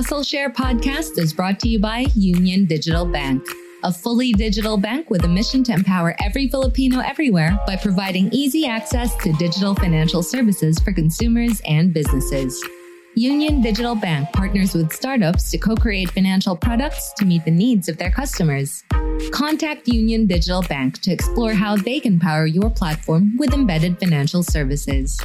Hustle Share podcast is brought to you by Union Digital Bank, a fully digital bank with a mission to empower every Filipino everywhere by providing easy access to digital financial services for consumers and businesses. Union Digital Bank partners with startups to co create financial products to meet the needs of their customers. Contact Union Digital Bank to explore how they can power your platform with embedded financial services.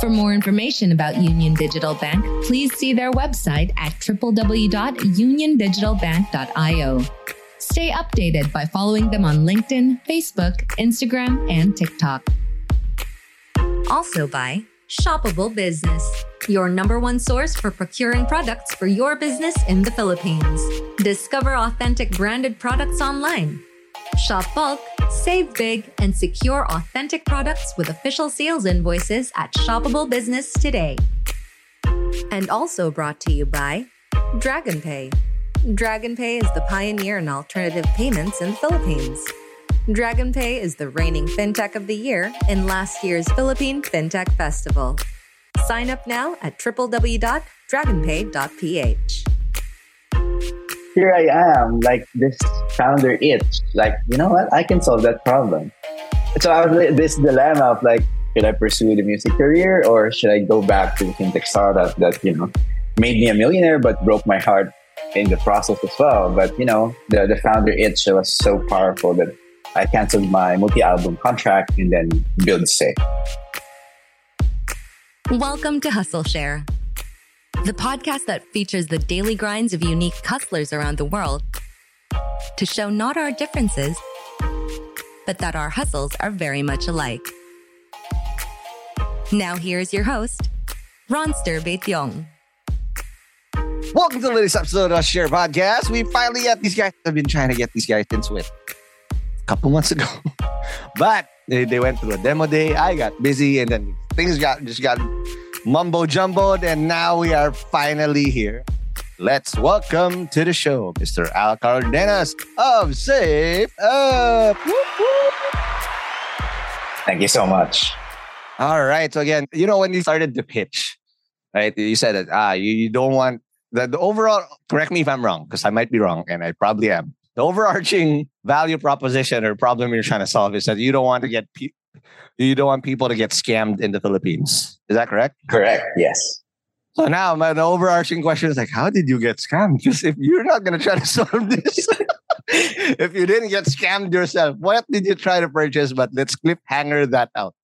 For more information about Union Digital Bank, please see their website at www.uniondigitalbank.io. Stay updated by following them on LinkedIn, Facebook, Instagram, and TikTok. Also by Shoppable Business, your number one source for procuring products for your business in the Philippines. Discover authentic branded products online. Shop bulk, save big, and secure authentic products with official sales invoices at Shoppable Business today. And also brought to you by DragonPay. DragonPay is the pioneer in alternative payments in the Philippines. DragonPay is the reigning fintech of the year in last year's Philippine Fintech Festival. Sign up now at www.dragonpay.ph. here I am, like this founder itch. Like, you know what? I can solve that problem. So I was this dilemma of like, should I pursue the music career or should I go back to the fintech startup that, you know, made me a millionaire but broke my heart in the process as well. But, you know, the, the founder itch was so powerful that I canceled my multi-album contract and then build Safe. Welcome to Hustle Share, the podcast that features the daily grinds of unique hustlers around the world to show not our differences, but that our hustles are very much alike. Now, here's your host, Ronster Beityong. Welcome to the latest episode of Share Podcast. We finally got these guys. I've been trying to get these guys into it a couple months ago, but they, they went through a demo day. I got busy, and then things got just got mumbo jumboed, and now we are finally here. Let's welcome to the show, Mr. Al Cardenas of Safe App. Whoop, whoop. Thank you so much. All right. So again, you know when you started the pitch, right? You said that ah, you, you don't want the, the overall. Correct me if I'm wrong, because I might be wrong, and I probably am. The overarching value proposition or problem you're trying to solve is that you don't want to get pe- you don't want people to get scammed in the Philippines. Is that correct? Correct. Yes. So now my overarching question is like, how did you get scammed? Because if you're not gonna try to solve this, if you didn't get scammed yourself, what did you try to purchase? But let's cliffhanger that out.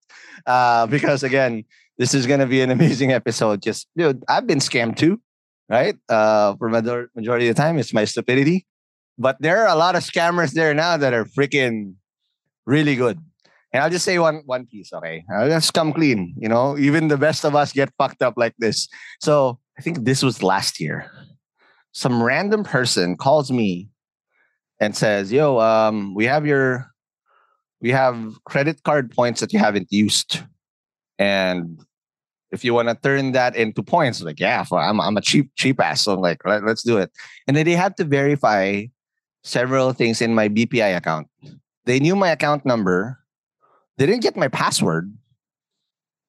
uh, because again, this is gonna be an amazing episode. Just dude, I've been scammed too, right? Uh, for major- majority of the time, it's my stupidity. But there are a lot of scammers there now that are freaking really good. And I'll just say one one piece, okay? Uh, let's come clean. You know, even the best of us get fucked up like this. So I think this was last year. Some random person calls me and says, "Yo, um, we have your, we have credit card points that you haven't used, and if you want to turn that into points, like yeah, I'm I'm a cheap cheap ass, so I'm like Let, let's do it." And then they had to verify several things in my BPI account. They knew my account number. They didn't get my password.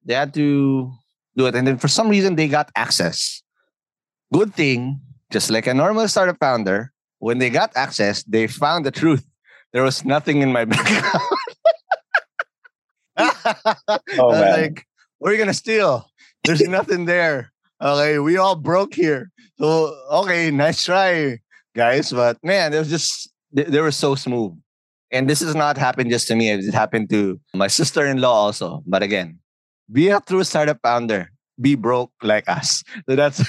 They had to do it, and then for some reason they got access. Good thing, just like a normal startup founder, when they got access, they found the truth. There was nothing in my bank account. Oh, man. like, what are you gonna steal? There's nothing there. Okay, we all broke here. So okay, nice try, guys. But man, it was just they, they were so smooth. And this has not happened just to me. It happened to my sister-in-law also. But again, be a true startup founder. Be broke like us. So that's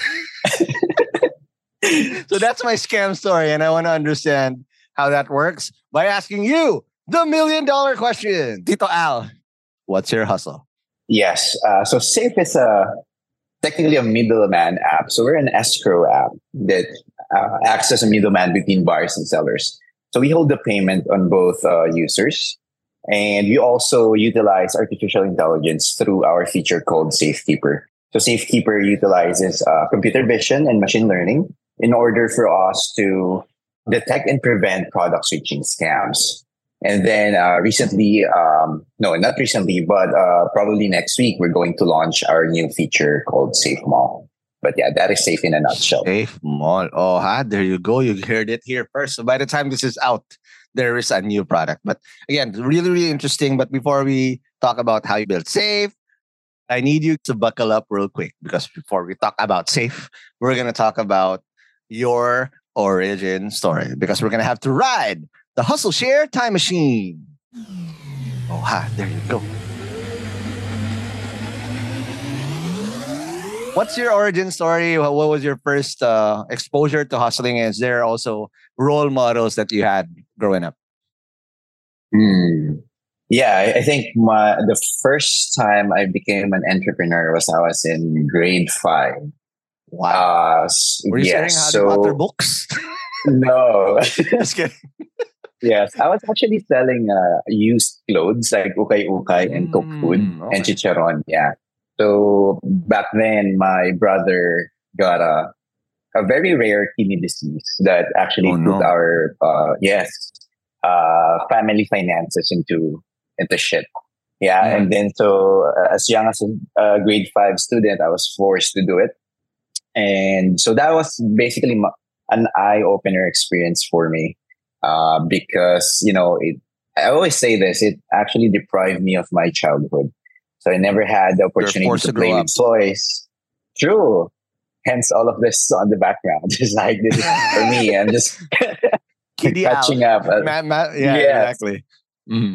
so that's my scam story, and I want to understand how that works by asking you the million dollar question. Tito Al, what's your hustle? Yes. Uh, so Safe is a technically a middleman app. So we're an escrow app that uh, acts as a middleman between buyers and sellers. So we hold the payment on both uh, users, and we also utilize artificial intelligence through our feature called Safekeeper. So Safekeeper utilizes uh, computer vision and machine learning in order for us to detect and prevent product switching scams. And then uh, recently, um, no, not recently, but uh, probably next week, we're going to launch our new feature called Safe Mall. But yeah, that is safe in a nutshell. Safe Mall. Oh, ha, there you go. You heard it here first. So by the time this is out, there is a new product. But again, really, really interesting. But before we talk about how you build Safe, I need you to buckle up real quick because before we talk about Safe, we're going to talk about your origin story because we're going to have to ride the Hustle Share Time Machine. Oh, ha, there you go. What's your origin story? What was your first uh, exposure to hustling? Is there also role models that you had growing up? Hmm. Yeah, I- think my the first time I became an entrepreneur was I was in grade five. Wow. Uh, Were you yes, selling Harry Potter books? no, Just kidding. yes, I was actually selling uh, used clothes like ukay ukay and cooked food Mm, okay. and chicharon. Yeah. So back then, my brother got a a very rare kidney disease that actually Oh, put no. our uh, yes uh, family finances into into shit. Yeah, Mm. and then so uh, as young as a uh, grade five student, I was forced to do it, and so that was basically my, an eye opener experience for me uh, because you know it. I always say this: it actually deprived me of my childhood. So I never had the opportunity to to play up. with toys. True. Hence all of this on the background. Just like this is for me. I'm just Kiddie catching out. up. Uh, Ma- ma- yeah, Yes. exactly. Mhm.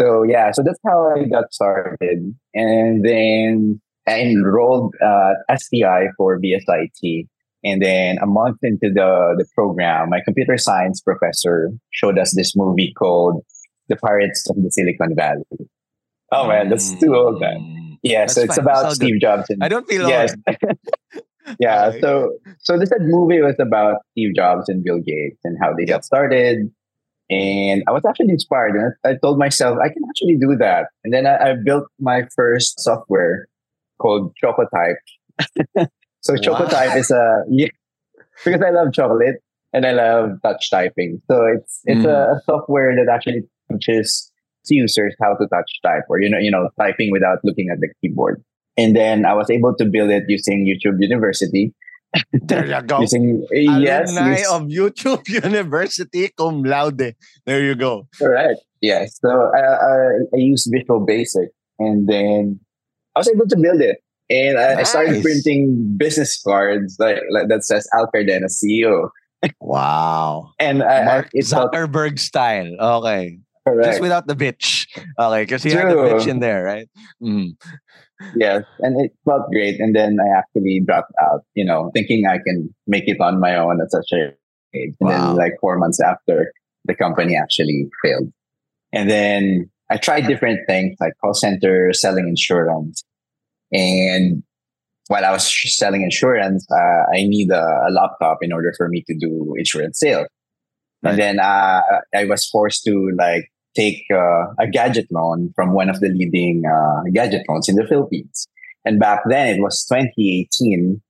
So yeah, so that's how I got started. And then I enrolled uh, at STI for BSIT. And then a month into the, the program, my computer science professor showed us this movie called The Pirates of the Silicon Valley. Oh man, that's too old, man. Mm. Yeah, That's so it's fine. about It's Steve Jobs. And, I don't feel yes. old. yeah, Okay. so so this movie was about Steve Jobs and Bill Gates and how they got started. And I was actually inspired, and I, I told myself I can actually do that. And then I, I built my first software called Chocotype. so Wow. Chocotype is a yeah, because I love chocolate and I love touch typing. So it's it's a, a software that actually teaches users how to touch type or you know you know typing without looking at the keyboard. And then I was able to build it using YouTube University. There you go. Using yes, Alumni use- of YouTube University cum laude. There you go. correct. Yes. So I, I I used Visual Basic, and then I was able to build it. And I, I started printing business cards like, like that says Al Cardenas CEO. Wow. And I, I Mark felt Zuckerberg style. Okay. Correct. Just without the bitch. Okay, because you had the bitch in there, right? Mm. Yes, and it felt great. And then I actually dropped out, you know, thinking I can make it on my own at such a age. And Wow. then, like four months after, the company actually failed. And then I tried different things like call center, selling insurance. And while I was selling insurance, uh, I need a, a laptop in order for me to do insurance sales. Right. And then uh, I was forced to like take uh, a gadget loan from one of the leading uh, gadget loans in the Philippines. And back then, it was 2018.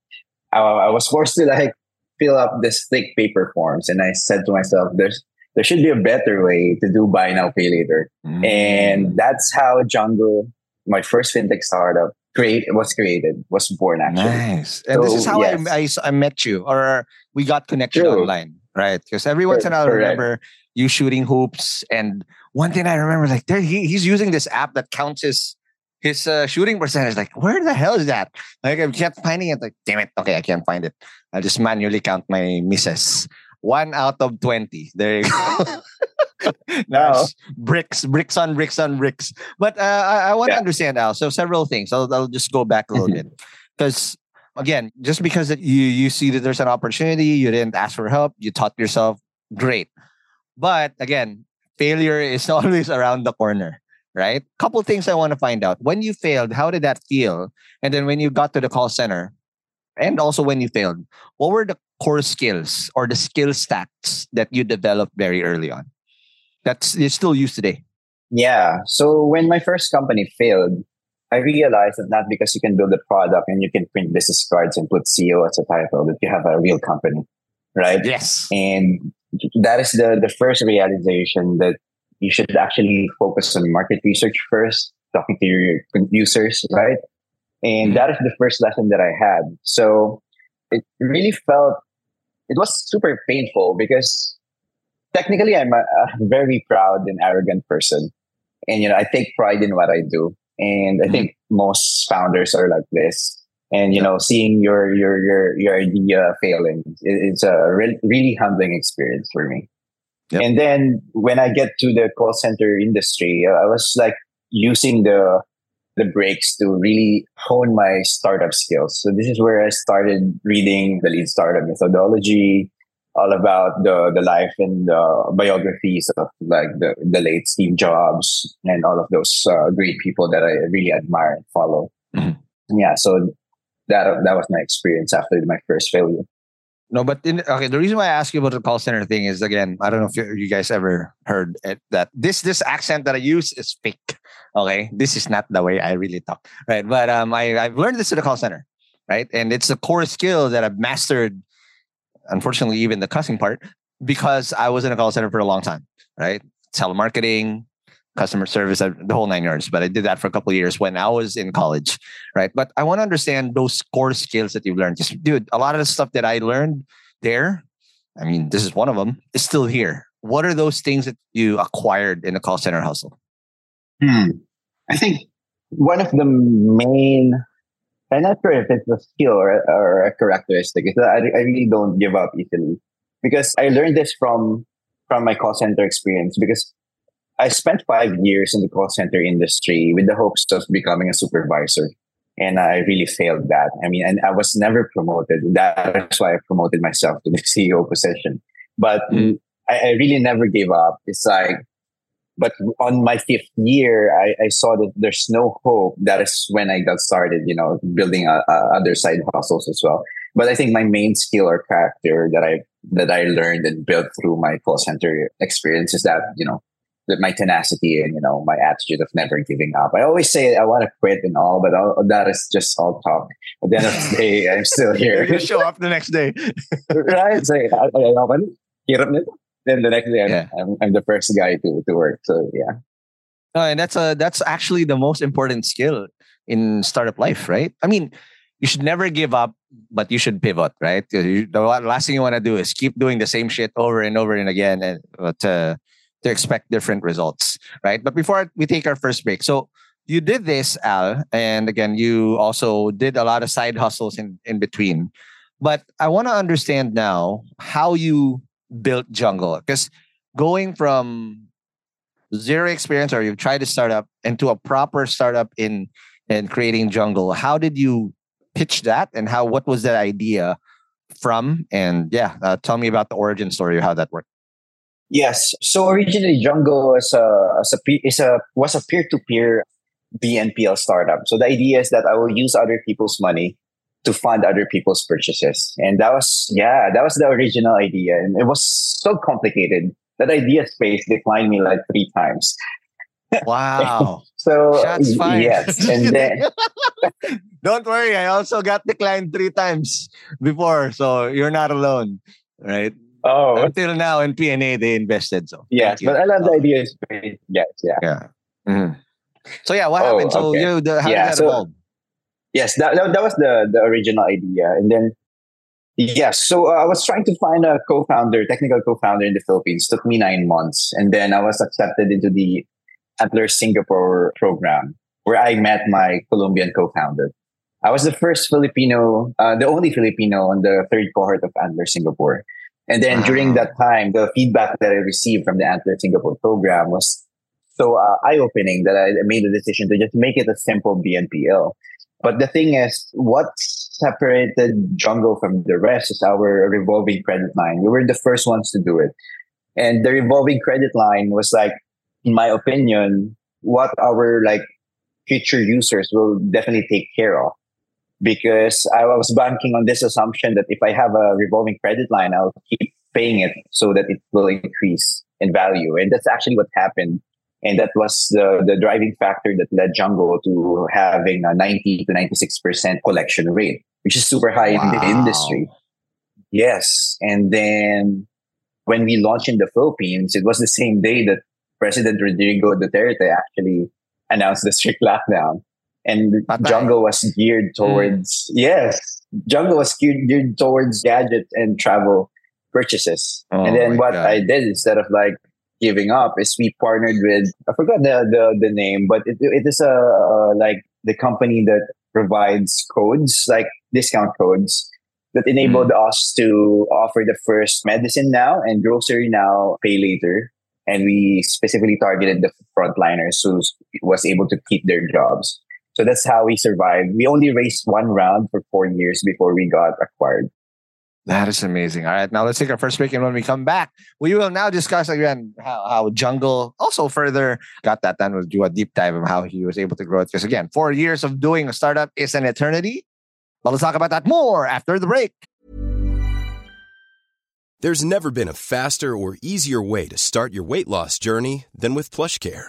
I, I was forced to like fill up this thick paper forms, and I said to myself, "There's there should be a better way to do buy now pay later." Mm. And that's how Jungle, my first fintech startup, create was created, was born actually. Nice. And this is So, how I- yes. I, s- I met you, or we got connection True. online, right? Because every once in a while, I remember you shooting hoops. And one thing I remember, like, there he, he's using this app that counts his his uh, shooting percentage. Like, where the hell is that? Like, I kept finding it. Like, damn it. Okay, I can't find it. I'll just manually count my misses. One out of 20. There you go. Nice. Bricks, bricks on bricks on bricks. But uh, I, I want to Yeah. understand, Al. So several things. I'll, I'll just go back a little Mhm. bit because again, just because that you you see that there's an opportunity, you didn't ask for help, you taught yourself, great. But again, failure is always around the corner, right? Couple things I want to find out. When you failed, how did that feel? And then when you got to the call center, and also when you failed, what were the core skills or the skill stacks that you developed very early on? That's you still use today. Yeah. So when my first company failed, I realized that not because you can build a product and you can print business cards and put CEO as a title that you have a real company, right? Yes. And that is the the first realization that you should actually focus on market research first, talking to your users, right? And Mhm. that is the first lesson that I had. So it really felt it was super painful because technically I'm a, a very proud and arrogant person. And you know, I take pride in what I do. And I Mhm. think most founders are like this. And you know, seeing your your your your idea failing is a re- really humbling experience for me. Yep. And then when I get to the call center industry, I was like using the the breaks to really hone my startup skills. So this is where I started reading the lean startup methodology, all about the the life and the biographies of like the, the late Steve Jobs and all of those uh, great people that I really admire and follow. Mhm. Yeah, so that that was my experience after my first failure. No, but in, okay. The reason why I ask you about the call center thing is again, I don't know if you, guys ever heard it, that this this accent that I use is fake. Okay, this is not the way I really talk, right? But um, I I've learned this at the call center, right? And it's a core skill that I've mastered. Unfortunately, even the cussing part, because I was in a call center for a long time, right? Telemarketing, customer service, uh, the whole nine yards. But I did that for a couple of years when I was in college, right? But I want to understand those core skills that you've learned. Just, dude, a lot of the stuff that I learned there, I mean, this is one of them, is still here. What are those things that you acquired in the call center hustle? Hmm. I think one of the main, I'm not sure if it's a skill or, or a characteristic, is that I, I really don't give up easily. Because I learned this from from my call center experience because I spent five years in the call center industry with the hopes of becoming a supervisor. And I really failed that. I mean, and I was never promoted. That's why I promoted myself to the CEO position. But Mm. I, I really never gave up. It's like, but on my fifth year, I, I saw that there's no hope. That is when I got started, you know, building uh, uh, other side hustles as well. But I think my main skill or character that I that I learned and built through my call center experience is that you know that my tenacity and you know my attitude of never giving up. I always say I want to quit and all, but all, that is just all talk. At the end of the day, I'm still here. gonna show up the next day. right? Nito. Then the next day, I'm, Yeah. I'm, I'm the first guy to, to work. So yeah. No, and that's a that's actually the most important skill in startup life, right? I mean, you should never give up, but you should pivot, right? you- the last thing you want to do is keep doing the same shit over and over and again, and uh, to expect different results, right? But before we take our first break, so you did this, Al, and again, you also did a lot of side hustles in in between. But I want to understand now how you built Jungle, because going from zero experience or you've tried to start up into a proper startup in in creating jungle how did you pitch that and how what was that idea from and yeah uh, tell me about the origin story of how that worked yes. So originally jungle was a, was a, is a was a peer-to-peer bnpl startup. So the idea is that i will use other people's money to fund other people's purchases. And that was yeah that was the original idea. And it was so complicated. That IdeaSpace declined me like three times. Wow. so yes, and then don't worry, I also got declined three times before, so you're not alone, right? Oh, until now in PNA they invested. So yes, but I love the IdeaSpace. Yes, yeah, yeah. Mm-hmm. So yeah, what oh, happened? So okay. you, the, how yeah, did that so, evolve? Yes, that, that, that was the the original idea, and then Yes. So uh, I was trying to find a co-founder, technical co-founder in the Philippines. It took me nine months, and then I was accepted into the Antler Singapore program, where I met my Colombian co-founder. I was the first Filipino, uh, the only Filipino on the third cohort of Antler Singapore. And then wow. during that time, the feedback that I received from the Antler Singapore program was so uh, eye-opening that I made the decision to just make it a simple BNPL. But the thing is, what separated Jungle from the rest is our revolving credit line. We were the first ones to do it. And the revolving credit line was like, in my opinion, what our like future users will definitely take care of. Because I was banking on this assumption that if I have a revolving credit line, I'll keep paying it so that it will increase in value. And that's actually what happened and that was the, the driving factor that led Jungle to having a 90 to 96% collection rate, which is super high wow. in the industry. Yes. And then when we launched in the Philippines, it was the same day that President Rodrigo Duterte actually announced the strict lockdown. And Bye-bye. Jungle was geared mm. towards, mm. yes, Jungle was geared towards gadget and travel purchases. Oh and then what God. I did instead of like giving up is we partnered with I forgot the the, the name, but it, it is a, a like the company that provides codes like discount codes that enabled mm. us to offer the first medicine now and grocery now pay later and we specifically targeted the frontliners who was able to keep their jobs so that's how we survived we only raised one round for four years before we got acquired that is amazing. All right, now let's take our first break, and when we come back, we will now discuss again how, how Jungle also further got that done. We'll do a deep dive of how he was able to grow it. Because again, four years of doing a startup is an eternity. But let's talk about that more after the break. There's never been a faster or easier way to start your weight loss journey than with PlushCare.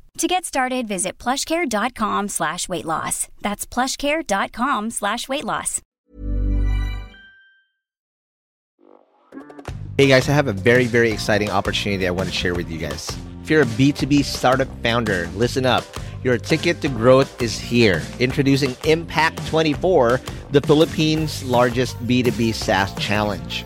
To get started, visit plushcare.com slash weight loss. That's plushcare.com slash weight loss. Hey guys, I have a very, very exciting opportunity I want to share with you guys. If you're a B2B startup founder, listen up. Your ticket to growth is here. Introducing Impact 24, the Philippines' largest B2B SaaS challenge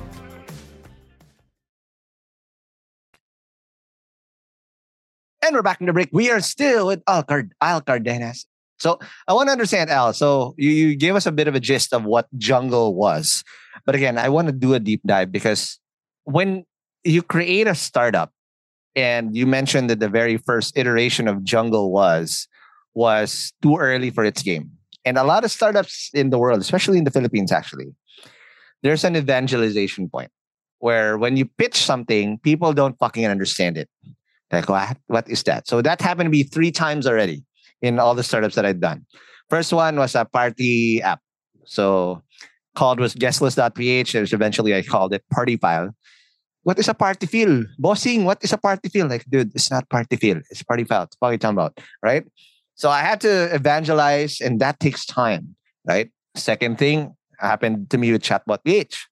And we're back in the break. We are still with Al, Card- Al Cardenas. So I want to understand, Al. So you, you gave us a bit of a gist of what Jungle was. But again, I want to do a deep dive because when you create a startup, and you mentioned that the very first iteration of Jungle was was too early for its game. And a lot of startups in the world, especially in the Philippines, actually, there's an evangelization point where when you pitch something, people don't fucking understand it. Like, what, what is that? So that happened to be three times already in all the startups that I've done. First one was a party app. So called was guestless.ph. There's eventually I called it party file. What is a party feel? Bossing, what is a party feel? Like, dude, it's not party feel. It's party file. It's what you talking about, right? So I had to evangelize, and that takes time, right? Second thing happened to me with Chatbot PH.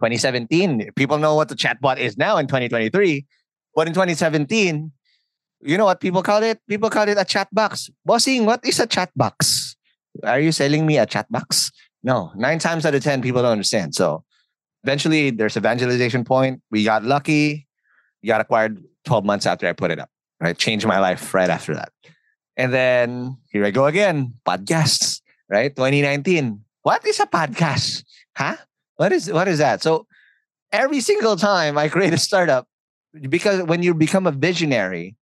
2017, people know what the chatbot is now in 2023. But in 2017, you know what people call it? People call it a chat box. Bossing, what is a chat box? Are you selling me a chat box? No, nine times out of 10, people don't understand. So eventually there's evangelization point. We got lucky. We got acquired 12 months after I put it up, right? Changed my life right after that. And then here I go again, podcasts, right? 2019. What is a podcast? Huh? What is what is that? So every single time I create a startup, because when you become a visionary,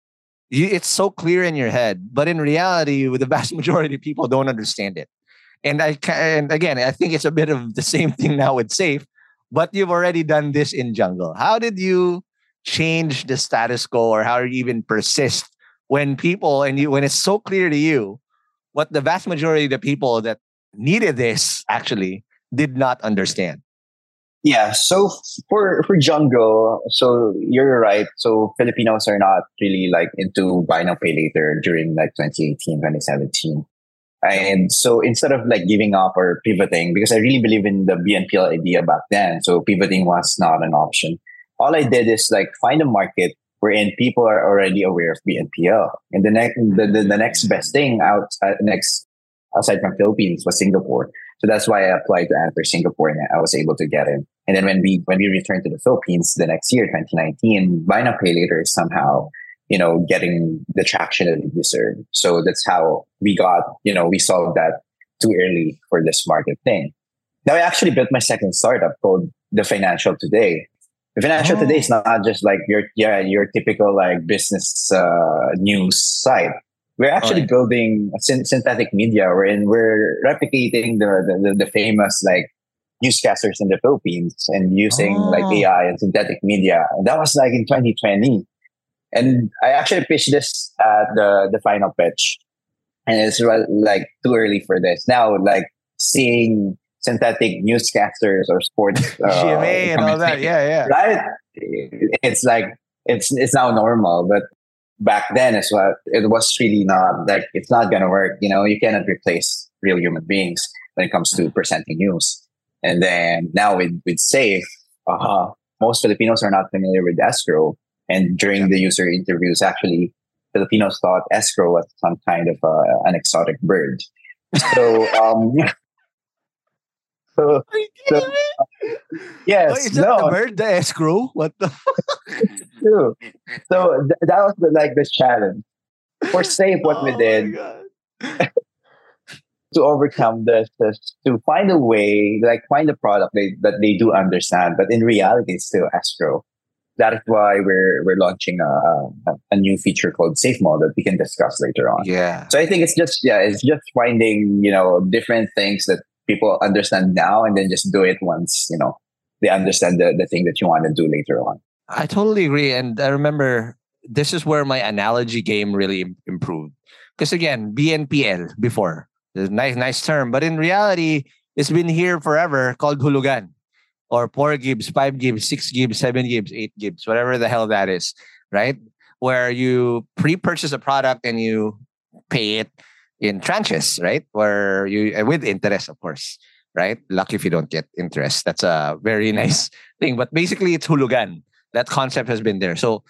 you, it's so clear in your head, but in reality, with the vast majority of people don't understand it. And I and again, I think it's a bit of the same thing now with Safe, but you've already done this in Jungle. How did you change the status quo, or how do you even persist when people and you when it's so clear to you what the vast majority of the people that needed this actually did not understand? Yeah, so for for Jungle, so you're right. So Filipinos are not really like into buy now pay later during like 2018, 2017. And so instead of like giving up or pivoting, because I really believe in the BNPL idea back then, so pivoting was not an option. All I did is like find a market wherein people are already aware of BNPL. And the next, the, the, the next best thing out, uh, next aside from Philippines was Singapore. So that's why I applied to Antler Singapore and I was able to get in. And then when we, when we returned to the Philippines the next year, 2019, buy now pay later somehow you know, getting the traction that we deserve. So that's how we got, you know, we solved that too early for this market thing. Now I actually built my second startup called The Financial Today. The Financial oh. Today is not just like your, yeah, your typical like business uh, news site. We're actually right. building synthetic media wherein we're replicating the, the, the famous like newscasters in the Philippines and using oh. like AI and synthetic media. And that was like in 2020. And I actually pitched this at the the final pitch, and it's like too early for this now. Like seeing synthetic newscasters or sports uh, GMA and all that, yeah, yeah, right. It's like it's it's now normal, but back then as well, it was really not like it's not gonna work. You know, you cannot replace real human beings when it comes to presenting news. And then now with with Safe, uh, most Filipinos are not familiar with escrow. And during the user interviews, actually, Filipinos thought escrow was some kind of uh, an exotic bird. So, um, so, so yes, Wait, is that no. the bird, the escrow? What the? true. So th- that was the, like the challenge. For safe, what oh we did to overcome this is to find a way, like find a product they, that they do understand, but in reality, it's still escrow that is why we're we're launching a, a, a new feature called Safe Mall that we can discuss later on. Yeah. So I think it's just yeah, it's just finding you know different things that people understand now, and then just do it once you know they understand the the thing that you want to do later on. I totally agree, and I remember this is where my analogy game really improved because again, BNPL before, nice nice term, but in reality, it's been here forever called hulugan or four gigs, five gigs, six gigs, seven gigs, eight gigs, whatever the hell that is, right? Where you pre-purchase a product and you pay it in tranches, right? Where you with interest, of course, right? Lucky if you don't get interest. That's a very nice thing. But basically, it's hulugan. That concept has been there. So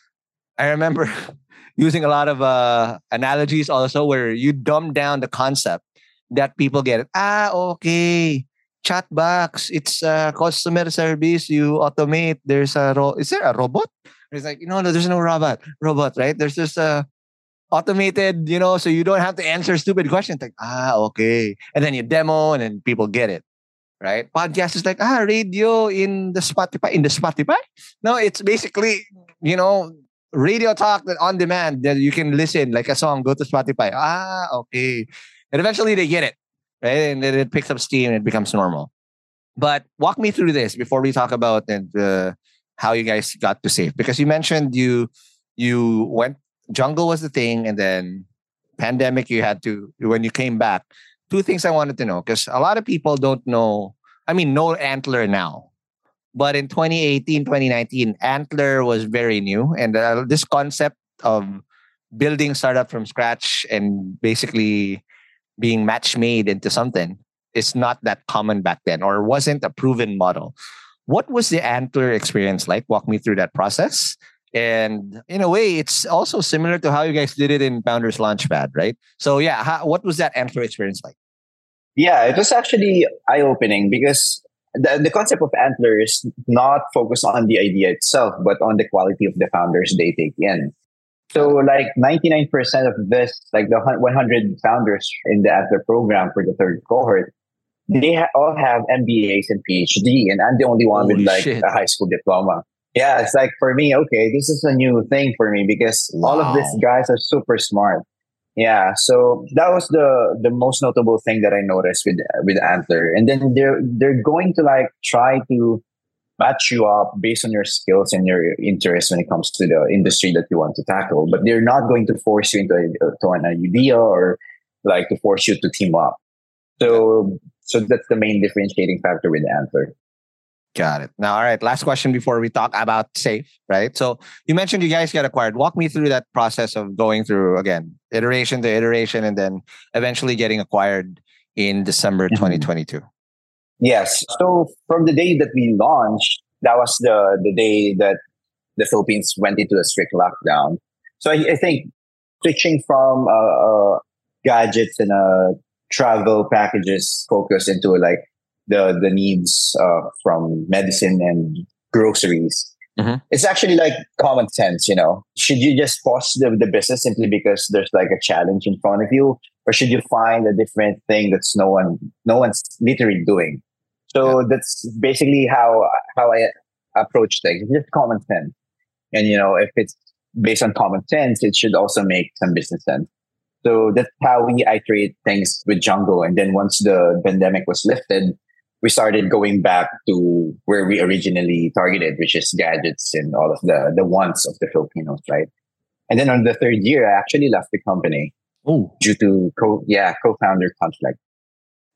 I remember using a lot of uh, analogies also where you dumb down the concept that people get it. Ah, okay. Chat box. It's a customer service. You automate. There's a ro- is there a robot? It's like no, no. There's no robot. Robot, right? There's just a automated. You know, so you don't have to answer stupid questions. Like ah, okay. And then you demo, and then people get it. Right? Podcast is like ah, radio in the Spotify. In the Spotify? No, it's basically you know radio talk that on demand that you can listen like a song. Go to Spotify. Ah, okay. And eventually they get it, right? And then it picks up steam and it becomes normal. But walk me through this before we talk about and uh, how you guys got to safe because you mentioned you you went jungle was the thing and then pandemic you had to when you came back two things i wanted to know because a lot of people don't know i mean no antler now but in 2018 2019 antler was very new and uh, this concept of building startup from scratch and basically being match made into something is not that common back then or wasn't a proven model. What was the Antler experience like? Walk me through that process. And in a way, it's also similar to how you guys did it in Founders Launchpad, right? So, yeah, how, what was that Antler experience like? Yeah, it was actually eye opening because the, the concept of Antler is not focused on the idea itself, but on the quality of the founders they take in. So like 99% of this, like the 100 founders in the Antler program for the third cohort, they ha- all have MBAs and PhD, and I'm the only one Holy with like shit. a high school diploma. Yeah, it's like for me, okay, this is a new thing for me because all of these guys are super smart. Yeah, so that was the the most notable thing that I noticed with with Antler, and then they're they're going to like try to match you up based on your skills and your interests when it comes to the industry that you want to tackle. But they're not going to force you into, a, to an idea or like to force you to team up. So, so that's the main differentiating factor with Antler. Got it. Now, all right. Last question before we talk about safe, right? So you mentioned you guys got acquired. Walk me through that process of going through again iteration to iteration, and then eventually getting acquired in December Mhm. 2022. Yes. So from the day that we launched, that was the the day that the Philippines went into a strict lockdown. So I, I think switching from uh, uh, gadgets and uh, travel packages focus into like the the needs uh, from medicine and groceries. Mhm. It's actually like common sense, you know. Should you just pause the, the business simply because there's like a challenge in front of you, or should you find a different thing that's no one no one's literally doing? So that's basically how how I approach things. It's just common sense, and you know, if it's based on common sense, it should also make some business sense. So that's how we iterate things with Jungle. And then once the pandemic was lifted, we started going back to where we originally targeted, which is gadgets and all of the the wants of the Filipinos, right? And then on the third year, I actually left the company Oh, due to co yeah co-founder conflict.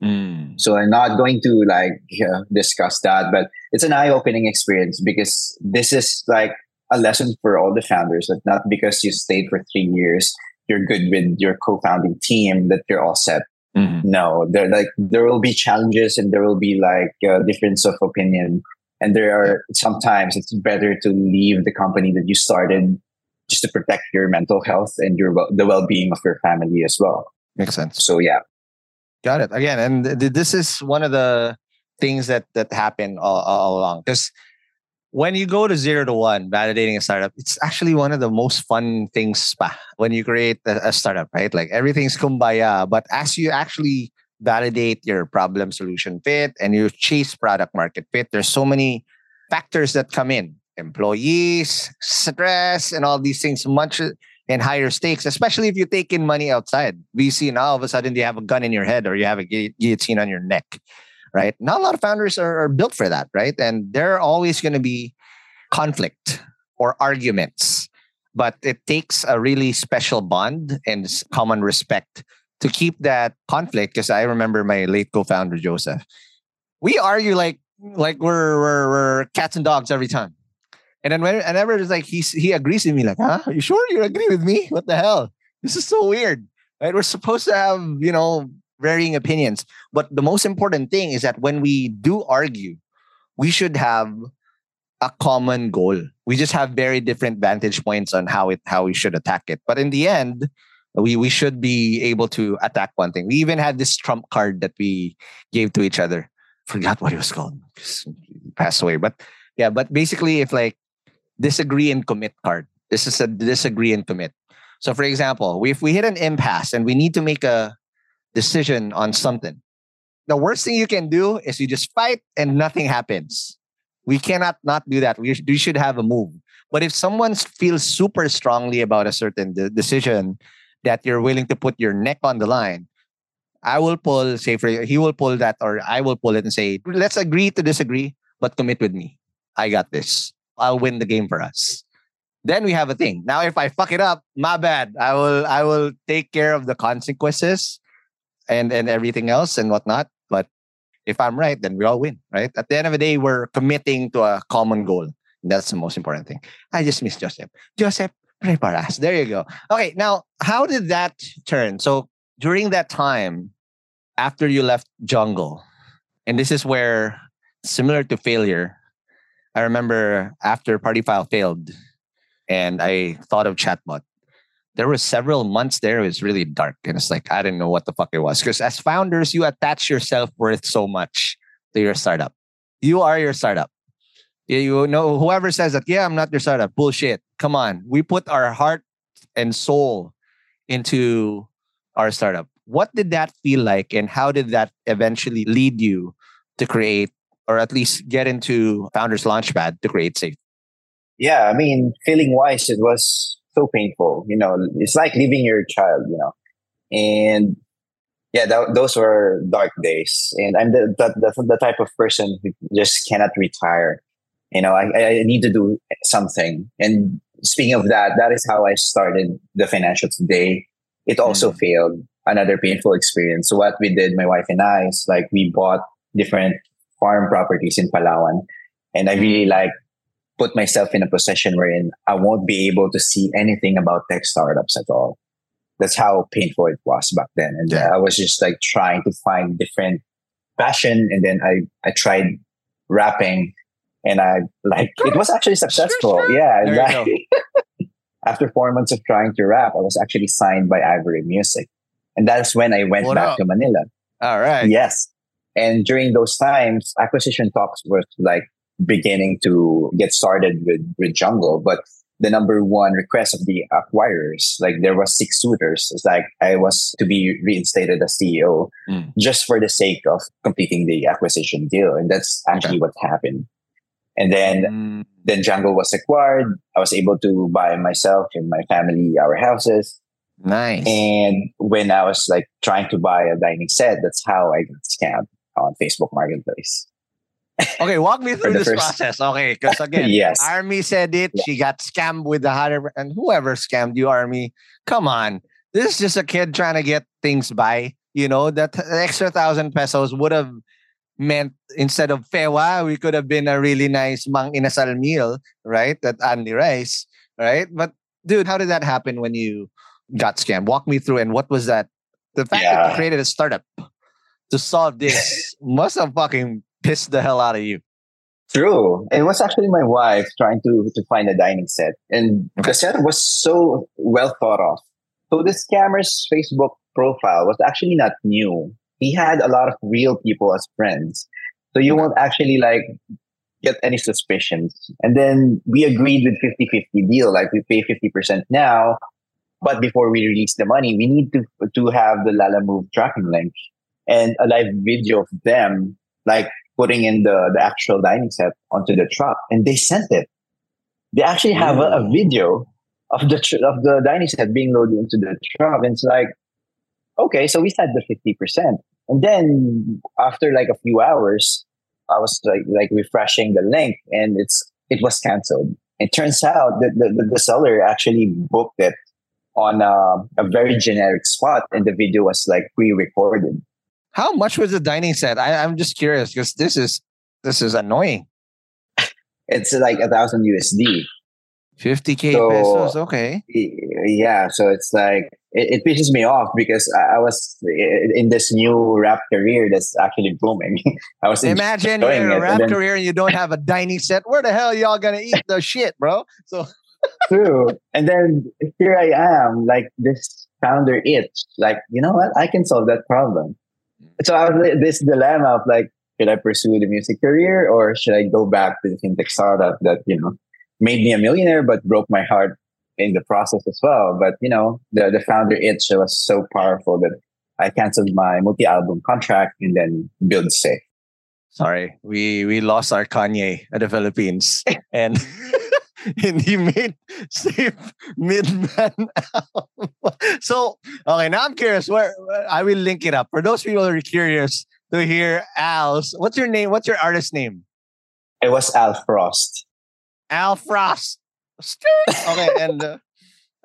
Mm. So I'm not going to like yeah, discuss that, but it's an eye-opening experience because this is like a lesson for all the founders that not because you stayed for three years, you're good with your co-founding team that you're all set. Mhm. No, there like there will be challenges and there will be like a difference of opinion, and there are sometimes it's better to leave the company that you started just to protect your mental health and your well- the well-being of your family as well. makes sense. So yeah, Got it. Again, and th- this is one of the things that that happen all, all along. Because when you go to zero to one, validating a startup, it's actually one of the most fun things pa, when you create a, a startup, right? Like everything's kumbaya. But as you actually validate your problem solution fit and you chase product market fit, there's so many factors that come in. Employees, stress, and all these things much and higher stakes, especially if you take in money outside. VC now all of a sudden you have a gun in your head or you have a guillotine on your neck, right? Not a lot of founders are, are built for that, right? And there are always going to be conflict or arguments, but it takes a really special bond and common respect to keep that conflict. Because I remember my late co-founder Joseph, we argue like like we're we're, we're cats and dogs every time. And then when- whenever it's like he's he agrees with me, like, huh? Are you sure you agree with me? What the hell? This is so weird. Right? We're supposed to have, you know, varying opinions. But the most important thing is that when we do argue, we should have a common goal. We just have very different vantage points on how it how we should attack it. But in the end, we we should be able to attack one thing. We even had this trump card that we gave to each other. Forgot what it was called. Passed away. But yeah, but basically if like disagree and commit card. This is a disagree and commit. So for example, we if we hit an impasse and we need to make a decision on something, the worst thing you can do is you just fight and nothing happens. We cannot not do that. We, should have a move. But if someone feels super strongly about a certain de- decision that you're willing to put your neck on the line, I will pull, say for he will pull that, or I will pull it and say, let's agree to disagree, but commit with me. I got this. I'll win the game for us. Then we have a thing. Now, if I fuck it up, my bad. I will I will take care of the consequences and and everything else and whatnot. But if I'm right, then we all win, right? At the end of the day, we're committing to a common goal. That's the most important thing. I just miss Joseph. Joseph, pray for us. There you go. Okay, now how did that turn? So during that time, after you left Jungle, and this is where similar to failure, I remember after Party File failed, and I thought of Chatbot. There were several months there. It was really dark, and it's like I didn't know what the fuck it was. Because as founders, you attach your self worth so much to your startup. You are your startup. You know, whoever says that, yeah, I'm not your startup, bullshit. Come on. We put our heart and soul into our startup. What did that feel like, and how did that eventually lead you to create, or at least get into Founders Launchpad to create Safe? Yeah, I mean, feeling wise, it was so painful. You know, it's like leaving your child. You know, and yeah, that, those were dark days. And I'm the, the, the, the type of person who just cannot retire you know, I, I need to do something. And speaking of that, that is how I started the financial today. It also mm. failed. Another painful experience. So what we did, my wife and I, is like we bought different farm properties in Palawan. And I really like put myself in a position wherein I won't be able to see anything about tech startups at all. That's how painful it was back then. And yeah. Uh, I was just like trying to find different passion. And then I, I tried rapping and I like it was actually successful. Sure, sure. Yeah, after four months of trying to rap, I was actually signed by Ivory Music, and that's when I went what back up? to Manila. All right. Yes, and during those times, acquisition talks were like beginning to get started with with Jungle, but the number one request of the acquirers. Like there was six suitors. It's like I was to be reinstated as CEO mm. just for the sake of completing the acquisition deal. And that's actually okay. what happened. And then mm. then Jungle was acquired. I was able to buy myself and my family our houses. Nice. And when I was like trying to buy a dining set, that's how I got scammed on Facebook Marketplace. Okay, walk me through this first... process. Okay, because again, yes. Army said it. Yeah. She got scammed with the hundred, and whoever scammed you, Army. Come on, this is just a kid trying to get things by. You know that extra thousand pesos would have meant instead of fewa, we could have been a really nice mang inasal meal, right? At Andy Rice, right? But dude, how did that happen when you got scammed? Walk me through and what was that? The fact yeah. that you created a startup to solve this must have fucking pissed the hell out of you. True. It was actually my wife trying to, to find a dining set. And okay. the set was so well thought of. So this scammer's Facebook profile was actually not new he had a lot of real people as friends. So you won't actually like get any suspicions. And then we agreed with 50-50 deal. Like we pay 50% now, but before we release the money, we need to to have the Lalamove tracking link and a live video of them like putting in the, the actual dining set onto the truck. And they sent it. They actually have a, a video of the of the dining set being loaded into the truck. And it's like, okay, so we said the 50%. And then after like a few hours, I was like like refreshing the link and it's it was canceled. It turns out that the, the, seller actually booked it on a, a very generic spot and the video was like pre-recorded. How much was the dining set? I, I'm just curious because this is this is annoying. it's like a thousand USD. 50k so, pesos, okay. Yeah, so it's like it, it pisses me off because I, I, was in this new rap career that's actually booming. I was imagine you're in a rap then, career and you don't have a dining set. Where the hell y'all gonna eat the shit, bro? So true. And then here I am, like this founder itch. Like, you know what? I can solve that problem. So I was this dilemma of like, should I pursue the music career or should I go back to the fintech startup that, you know, made me a millionaire but broke my heart in the process as well. But, you know, the, the founder itch was so powerful that I canceled my multi-album contract and then build safe. Sorry, we we lost our Kanye at the Philippines, and and he made safe midman so okay, now I'm curious. Where I will link it up for those people who are curious to hear Al's. What's your name? What's your artist name? It was Al Frost. Al Frost. okay, and uh,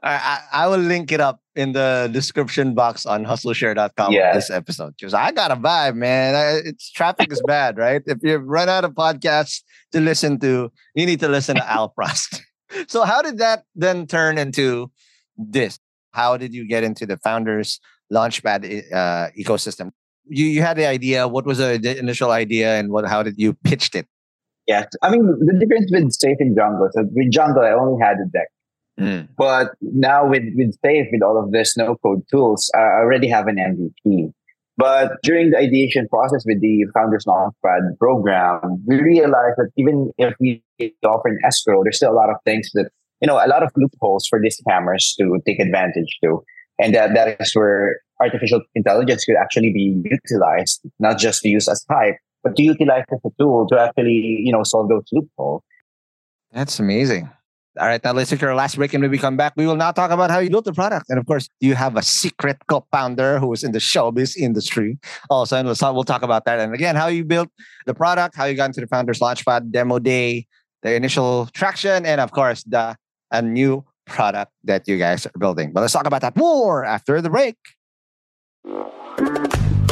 I, I will link it up in the description box on hustleshare.com yeah. this episode because I got a vibe, man. I, it's traffic is bad, right? If you've run out of podcasts to listen to, you need to listen to Al Frost. so, how did that then turn into this? How did you get into the founders launchpad uh, ecosystem? You you had the idea. What was the, the initial idea, and what? How did you pitched it? Yeah, I mean the difference with Safe and Jungle. So with Jungle, I only had a deck Mm. But now with, with Safe, with all of this no code tools, I already have an MVP. But during the ideation process with the Founders Launchpad program, we realized that even if we offer an escrow, there's still a lot of things that, you know, a lot of loopholes for these scammers to take advantage to. And that, that is where artificial intelligence could actually be utilized, not just to use as hype, but to utilize as a tool to actually, you know, solve those loopholes. That's amazing. All right, now let's take our last break. And when we come back, we will now talk about how you built the product. And of course, you have a secret co-founder who is in the showbiz industry. Also, and we'll talk, we'll talk about that. And again, how you built the product, how you got into the Founders Launchpad demo day, the initial traction, and of course, the a new product that you guys are building. But let's talk about that more after the break.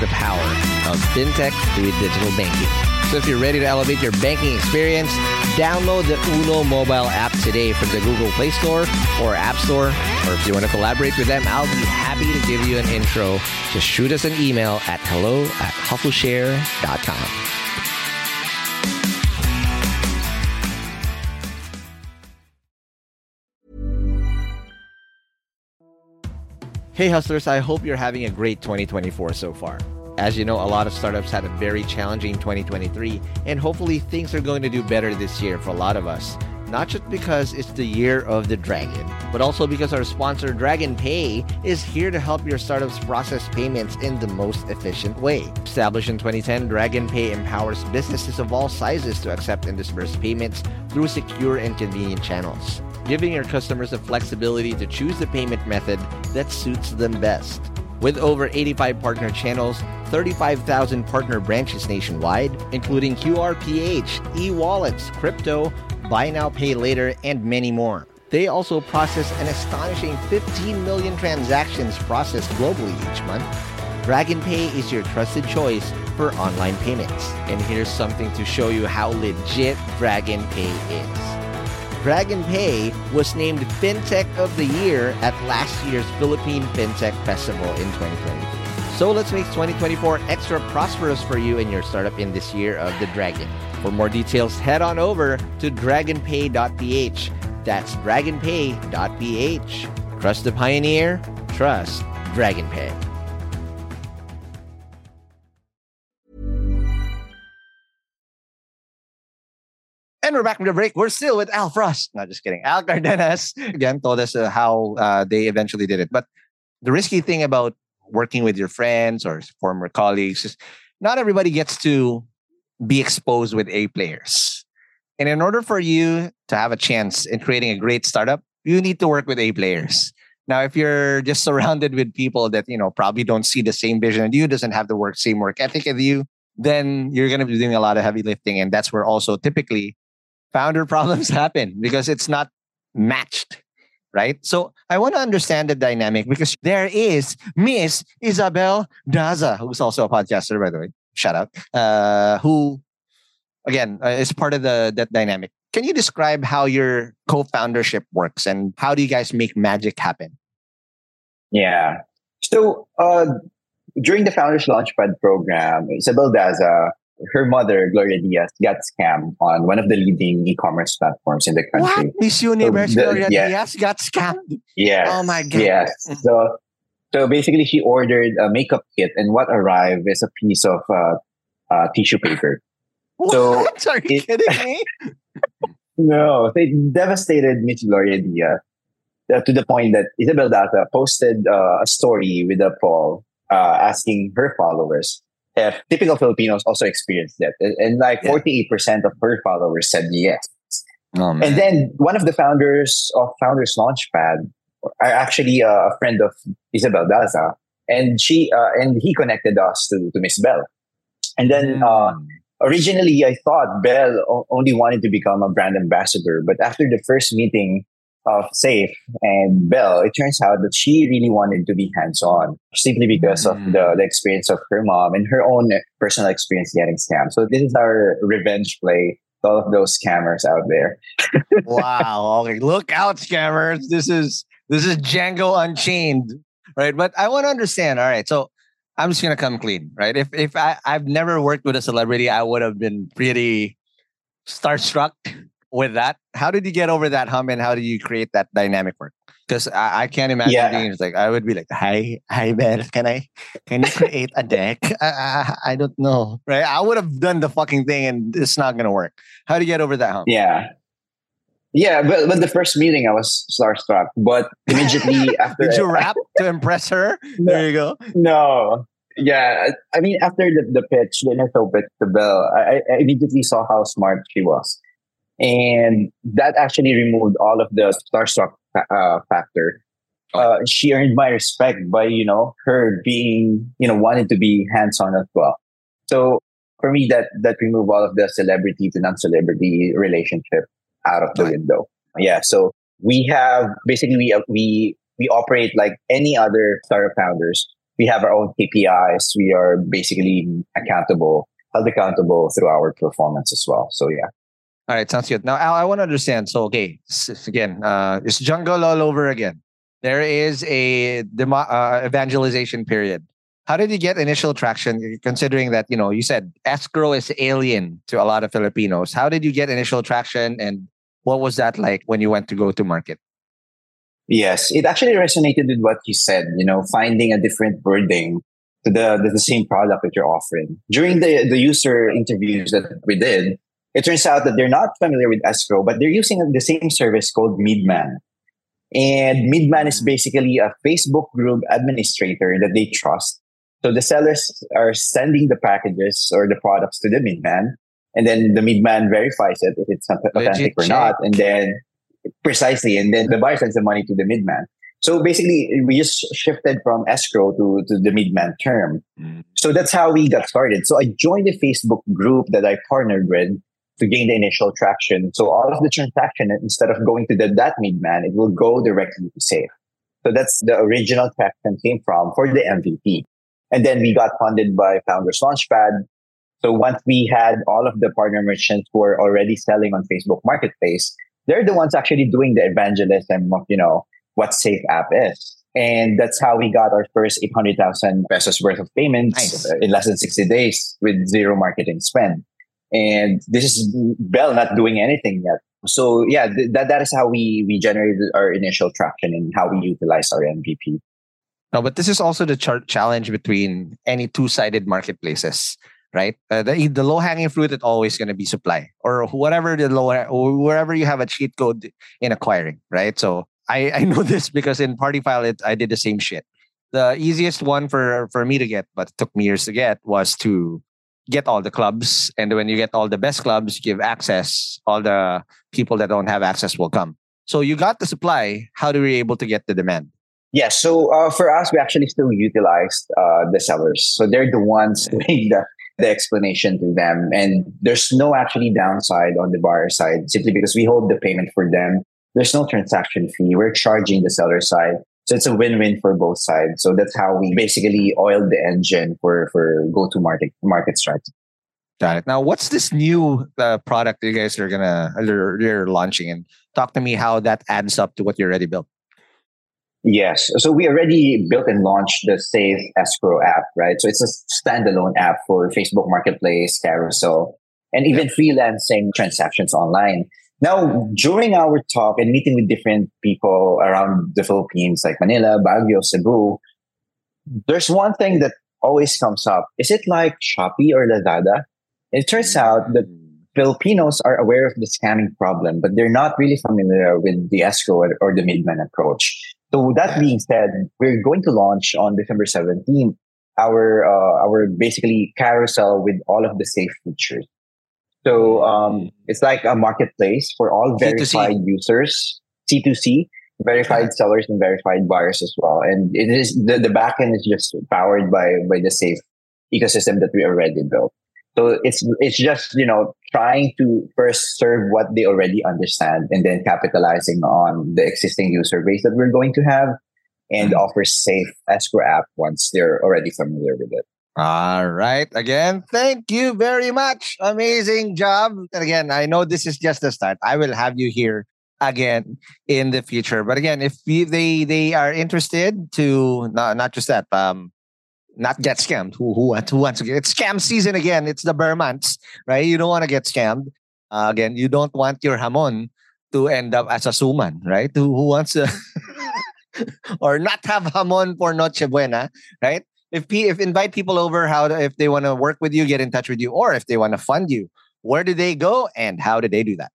the power of fintech through digital banking. So if you're ready to elevate your banking experience, download the Uno mobile app today from the Google Play Store or App Store. Or if you want to collaborate with them, I'll be happy to give you an intro. Just shoot us an email at hello at hustleshare.com. Hey, hustlers, I hope you're having a great 2024 so far. As you know, a lot of startups had a very challenging 2023, and hopefully things are going to do better this year for a lot of us. Not just because it's the year of the dragon, but also because our sponsor Dragon Pay is here to help your startups process payments in the most efficient way. Established in 2010, Dragon Pay empowers businesses of all sizes to accept and disburse payments through secure and convenient channels, giving your customers the flexibility to choose the payment method that suits them best. With over 85 partner channels, 35,000 partner branches nationwide, including QRPH, e wallets, crypto, buy now, pay later, and many more. They also process an astonishing 15 million transactions processed globally each month. Dragon Pay is your trusted choice for online payments. And here's something to show you how legit Dragon Pay is. Dragon Pay was named FinTech of the Year at last year's Philippine FinTech Festival in 2023. So let's make 2024 extra prosperous for you and your startup in this year of the Dragon. For more details, head on over to dragonpay.ph. That's dragonpay.ph. Trust the pioneer, trust DragonPay. And we're back from the break. We're still with Al Frost. Not just kidding. Al Cardenas again told us uh, how uh, they eventually did it. But the risky thing about working with your friends or former colleagues is not everybody gets to be exposed with A players. And in order for you to have a chance in creating a great startup, you need to work with A players. Now, if you're just surrounded with people that, you know, probably don't see the same vision and you, doesn't have the work, same work ethic as you, then you're going to be doing a lot of heavy lifting. And that's where also typically founder problems happen because it's not matched, right? So I want to understand the dynamic because there is Miss Isabel Daza, who's also a podcaster, by the way. Shout out. Uh, who, again, uh, is part of the that dynamic. Can you describe how your co-foundership works and how do you guys make magic happen? Yeah. So uh, during the Founders Launchpad program, Isabel Daza her mother, Gloria Diaz, got scammed on one of the leading e-commerce platforms in the country. What? Miss Universe So the- Gloria yeah. Diaz got scammed. Yes. Oh my God. Yes. So, so basically, she ordered a makeup kit, and what arrived is a piece of uh, uh, tissue paper. So, What? Are you it- kidding me? No, they devastated Miss Gloria Diaz uh, to the point that Isabel Daza posted uh, a story with a poll uh, asking her followers if typical Filipinos also experienced that. And, and like Yeah. 48% of her followers said yes. Oh, man. And then one of the founders of Founders Launchpad are actually uh, a friend of Isabel Daza. And she uh, and he connected us to, to Miss Belle. And then uh, originally I thought Belle o- only wanted to become a brand ambassador, but after the first meeting of Safe and Belle, it turns out that she really wanted to be hands-on simply because of Mm. the, the experience of her mom and her own personal experience getting scammed. So this is our revenge play to all of those scammers out there. wow. Okay. Look out, scammers. This is this is Django Unchained. Right. But I want to understand. All right. So I'm just gonna come clean, right? If if I, I've never worked with a celebrity, I would have been pretty starstruck with that. How did you get over that hump and how did you create that dynamic work? Because I, I can't imagine Yeah. being like I would be like, hi, hi Belle, can I can you create a deck? I, I, I don't know. Right. I would have done the fucking thing and it's not gonna work. How do you get over that hump? Yeah. Yeah, but, but the first meeting I was starstruck, but immediately after Did you rap to impress her? There you go. No. Yeah, I mean, after the, the pitch, the initial pitch to Belle, I, I immediately saw how smart she was. And that actually removed all of the starstruck uh, factor. Uh, she earned my respect by, you know, her being, you know, wanting to be hands-on as well. So for me, that, that removed all of the celebrity to non-celebrity relationship out of the window. Yeah. So we have, basically, we, we, we operate like any other startup founders we have our own KPIs. We are basically accountable, held accountable through our performance as well. So yeah. All right, sounds good. Now, Al, I want to understand. So, okay, again, uh, it's jungle all over again. There is a demo- uh, evangelization period. How did you get initial traction? Considering that you know you said escrow is alien to a lot of Filipinos. How did you get initial traction, and what was that like when you went to go to market? Yes, it actually resonated with what you said, you know, finding a different wording to the, the, the same product that you're offering. During the, the user interviews that we did, it turns out that they're not familiar with escrow, but they're using the same service called Midman. And Midman is basically a Facebook group administrator that they trust. So the sellers are sending the packages or the products to the Midman, and then the Midman verifies it if it's authentic or not, and then precisely, and then the buyer sends the money to the Midman. So basically, we just shifted from escrow to, to the midman term. Mm. So that's how we got started. So I joined the Facebook group that I partnered with to gain the initial traction. So all of the transaction, instead of going to the, that midman, it will go directly to Safe. So that's the original traction came from for the MVP. And then we got funded by Founders Launchpad. So once we had all of the partner merchants who are already selling on Facebook Marketplace, they're the ones actually doing the evangelism of, you know, what Safe app is. And that's how we got our first 800,000 pesos worth of payments nice. in less than 60 days with zero marketing spend. And this is Belle not doing anything yet. So yeah, th- that, that is how we, we generated our initial traction and how we utilize our MVP. No, but this is also the ch- challenge between any two-sided marketplaces right? Uh, the the low hanging fruit is always going to be supply or whatever the low or wherever you have a cheat code in acquiring, right? So I I know this because in Partyfile it I did the same shit. The easiest one for for me to get, but it took me years to get, was to get all the clubs, and when you get all the best clubs, give access. All the people that don't have access will come. So you got the supply. How do we able to get the demand? Yeah, so uh, for us, we actually still utilized uh, the sellers. So they're the ones doing the the explanation to them. And there's no actually downside on the buyer side simply because we hold the payment for them. There's no transaction fee. We're charging the seller side. So it's a win-win for both sides. So that's how we basically oiled the engine for, for go-to-market market strategy. Got it. Now, what's this new uh, product you guys are gonna you're, you're launching? And talk to me how that adds up to what you already built. Yes. So we already built and launched the Safe Escrow app, right? So it's a standalone app for Facebook Marketplace, Carousell, and even freelancing transactions online. Now, during our talk and meeting with different people around the Philippines, like Manila, Baguio, Cebu, there's one thing that always comes up. Is it like Shopee or Lazada? It turns out that mm. Filipinos are aware of the scamming problem, but they're not really familiar with the escrow or the midman approach. So that being said, we're going to launch on December 17th our uh, our basically carousel with all of the safe features. So um, it's like a marketplace for all verified C2C. users, C2C, verified sellers and verified buyers as well. And it is the, the backend is just powered by by the safe ecosystem that we already built. So it's it's just you know trying to first serve what they already understand, and then capitalizing on the existing user base that we're going to have, and mm-hmm. offer safe escrow app once they're already familiar with it. All right. Again, thank you very much. Amazing job. And again, I know this is just the start. I will have you here again in the future. But again, if they they are interested to not not just that, um, not get scammed. Who who wants who wants to get it's scam season again? It's the bear months, right? You don't want to get scammed. Uh, again, you don't want your hamon to end up as a suman, right? Who, who wants to or not have hamon for Noche Buena, right? If if invite people over, how to, if they want to work with you, get in touch with you, or if they want to fund you, where do they go and how do they do that?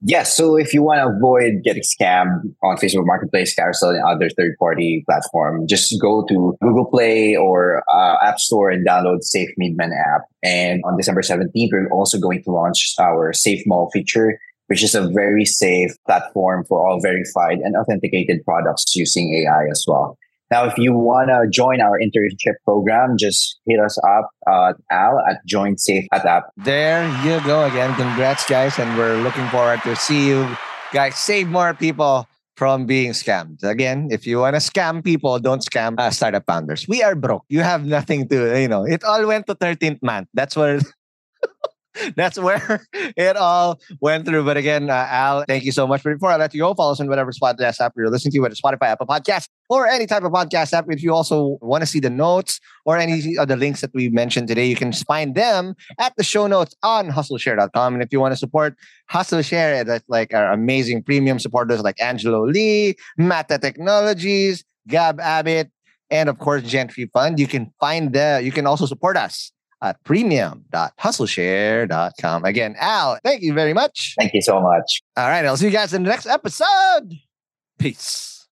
Yes. So if you want to avoid getting scammed on Facebook Marketplace, Carousell, and other third party platform, just go to Google Play or uh, App Store and download Safe Midman app. And on December 17th, we're also going to launch our Safe Mall feature, which is a very safe platform for all verified and authenticated products using AI as well. Now, if you want to join our internship program, just hit us up, uh, Al at Join Safe at App. There you go again. Congrats, guys. And we're looking forward to see you guys save more people from being scammed. Again, if you want to scam people, don't scam uh, startup founders. We are broke. You have nothing to, you know, it all went to 13th month. That's where that's where it all went through. But again, uh, Al, thank you so much. But before I let you go, follow us on whatever podcast app you're listening to, whether Spotify, Apple Podcast, or any type of podcast app. If you also want to see the notes or any of the links that we mentioned today, you can find them at the show notes on hustleshare.com. And if you want to support Hustle Share, that's like our amazing premium supporters like Angelo Lee, Mata Technologies, Gab Abbott, and of course Gentry Fund, you can find the you can also support us at premium.hustleshare.com. Again, Al, thank you very much. Thank you so much. All right, I'll see you guys in the next episode. Peace.